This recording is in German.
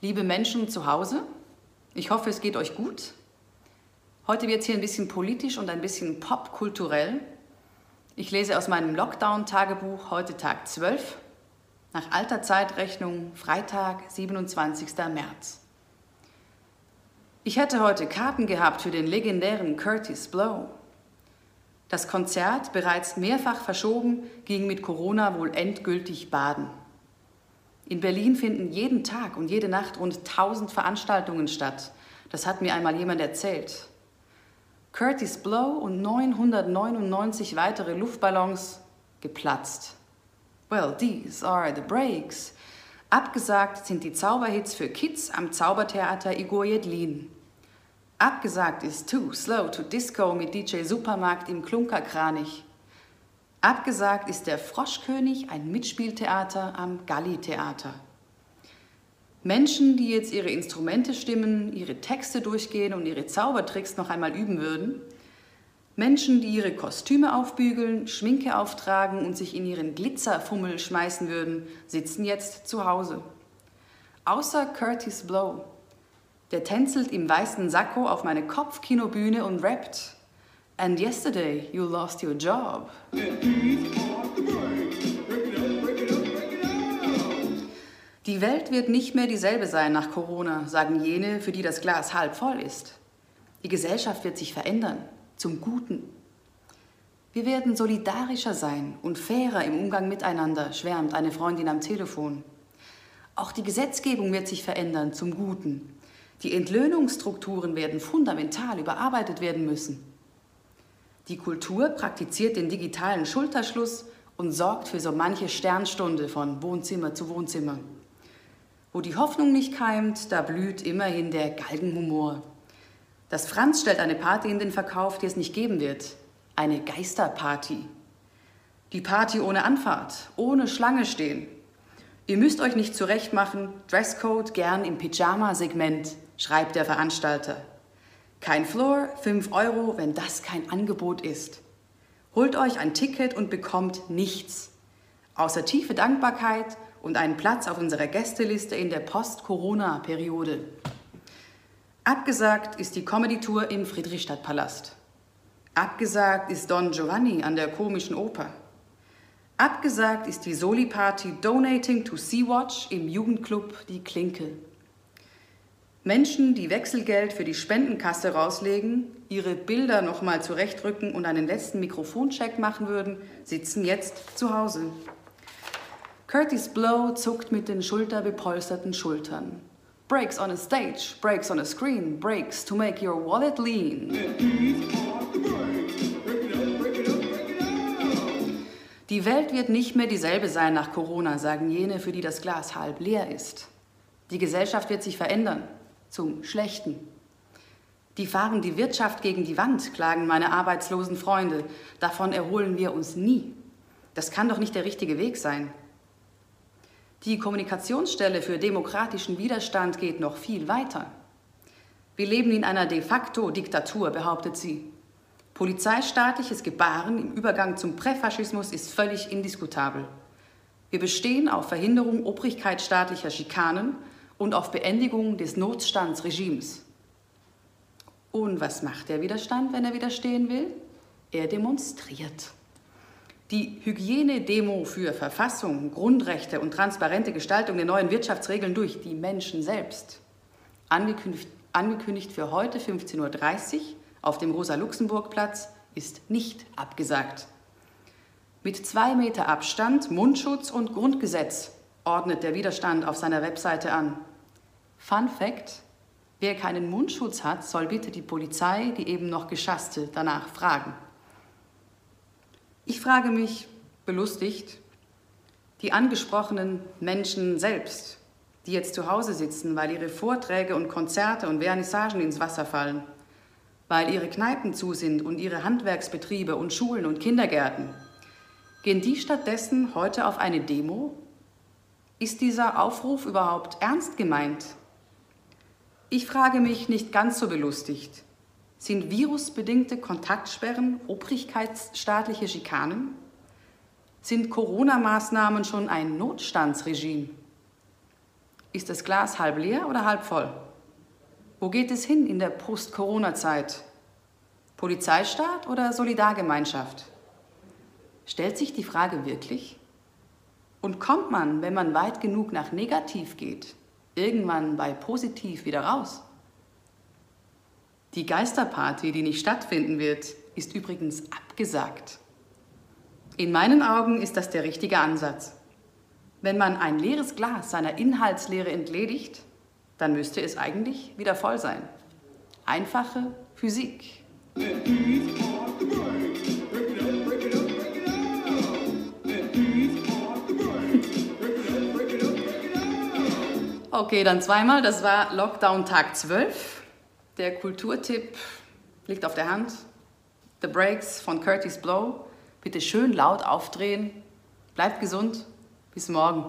Liebe Menschen zu Hause, ich hoffe, es geht euch gut. Heute wird es hier ein bisschen politisch und ein bisschen popkulturell. Ich lese aus meinem Lockdown-Tagebuch heute Tag 12, nach alter Zeitrechnung Freitag, 27. März. Ich hätte heute Karten gehabt für den legendären Curtis Blow. Das Konzert, bereits mehrfach verschoben, ging mit Corona wohl endgültig baden. In Berlin finden jeden Tag und jede Nacht rund 1000 Veranstaltungen statt. Das hat mir einmal jemand erzählt. Curtis Blow und 999 weitere Luftballons geplatzt. Well, these are the breaks. Abgesagt sind die Zauberhits für Kids am Zaubertheater Igor Jedlin. Abgesagt ist Too Slow to Disco mit DJ Supermarkt im Klunkerkranich. Abgesagt ist der Froschkönig, ein Mitspieltheater am Galli-Theater. Menschen, die jetzt ihre Instrumente stimmen, ihre Texte durchgehen und ihre Zaubertricks noch einmal üben würden. Menschen, die ihre Kostüme aufbügeln, Schminke auftragen und sich in ihren Glitzerfummel schmeißen würden, sitzen jetzt zu Hause. Außer Curtis Blow, der tänzelt im weißen Sakko auf meine Kopfkinobühne und rappt. And yesterday you lost your job. Die Welt wird nicht mehr dieselbe sein nach Corona, sagen jene, für die das Glas halb voll ist. Die Gesellschaft wird sich verändern, zum Guten. Wir werden solidarischer sein und fairer im Umgang miteinander, schwärmt eine Freundin am Telefon. Auch die Gesetzgebung wird sich verändern, zum Guten. Die Entlöhnungsstrukturen werden fundamental überarbeitet werden müssen. Die Kultur praktiziert den digitalen Schulterschluss und sorgt für so manche Sternstunde von Wohnzimmer zu Wohnzimmer. Wo die Hoffnung nicht keimt, da blüht immerhin der Galgenhumor. Das Franz stellt eine Party in den Verkauf, die es nicht geben wird. Eine Geisterparty. Die Party ohne Anfahrt, ohne Schlange stehen. Ihr müsst euch nicht zurechtmachen, Dresscode gern im Pyjama-Segment schreibt der Veranstalter. Kein Floor, 5 Euro, wenn das kein Angebot ist. Holt euch ein Ticket und bekommt nichts. Außer tiefe Dankbarkeit und einen Platz auf unserer Gästeliste in der Post-Corona-Periode. Abgesagt ist die Comedy-Tour im Friedrichstadtpalast. Abgesagt ist Don Giovanni an der komischen Oper. Abgesagt ist die Soli-Party Donating to Sea-Watch im Jugendclub Die Klinke. Menschen, die Wechselgeld für die Spendenkasse rauslegen, ihre Bilder nochmal zurechtrücken und einen letzten Mikrofoncheck machen würden, sitzen jetzt zu Hause. Curtis Blow zuckt mit den schulterbepolsterten Schultern. Breaks on a stage, breaks on a screen, breaks to make your wallet lean. Die Welt wird nicht mehr dieselbe sein nach Corona, sagen jene, für die das Glas halb leer ist. Die Gesellschaft wird sich verändern zum Schlechten. Die fahren die Wirtschaft gegen die Wand, klagen meine arbeitslosen Freunde. Davon erholen wir uns nie. Das kann doch nicht der richtige Weg sein. Die Kommunikationsstelle für demokratischen Widerstand geht noch viel weiter. Wir leben in einer de facto Diktatur, behauptet sie. Polizeistaatliches Gebaren im Übergang zum Präfaschismus ist völlig indiskutabel. Wir bestehen auf Verhinderung obrigkeitsstaatlicher Schikanen und auf Beendigung des Notstandsregimes. Und was macht der Widerstand, wenn er widerstehen will? Er demonstriert. Die Hygienedemo für Verfassung, Grundrechte und transparente Gestaltung der neuen Wirtschaftsregeln durch die Menschen selbst. Angekündigt, angekündigt für heute 15.30 Uhr auf dem Rosa-Luxemburg-Platz ist nicht abgesagt. Mit zwei Meter Abstand, Mundschutz und Grundgesetz ordnet der Widerstand auf seiner Webseite an. Fun Fact: Wer keinen Mundschutz hat, soll bitte die Polizei, die eben noch geschasste, danach fragen. Ich frage mich, belustigt, die angesprochenen Menschen selbst, die jetzt zu Hause sitzen, weil ihre Vorträge und Konzerte und Vernissagen ins Wasser fallen, weil ihre Kneipen zu sind und ihre Handwerksbetriebe und Schulen und Kindergärten, gehen die stattdessen heute auf eine Demo? Ist dieser Aufruf überhaupt ernst gemeint? Ich frage mich nicht ganz so belustigt. Sind virusbedingte Kontaktsperren obrigkeitsstaatliche Schikanen? Sind Corona-Maßnahmen schon ein Notstandsregime? Ist das Glas halb leer oder halb voll? Wo geht es hin in der Post-Corona-Zeit? Polizeistaat oder Solidargemeinschaft? Stellt sich die Frage wirklich? Und kommt man, wenn man weit genug nach negativ geht, irgendwann bei positiv wieder raus? Die Geisterparty, die nicht stattfinden wird, ist übrigens abgesagt. In meinen Augen ist das der richtige Ansatz. Wenn man ein leeres Glas seiner Inhaltslehre entledigt, dann müsste es eigentlich wieder voll sein. Einfache Physik. Okay, dann zweimal. Das war Lockdown Tag 12. Der Kulturtipp liegt auf der Hand. The Breaks von Curtis Blow. Bitte schön laut aufdrehen. Bleibt gesund. Bis morgen.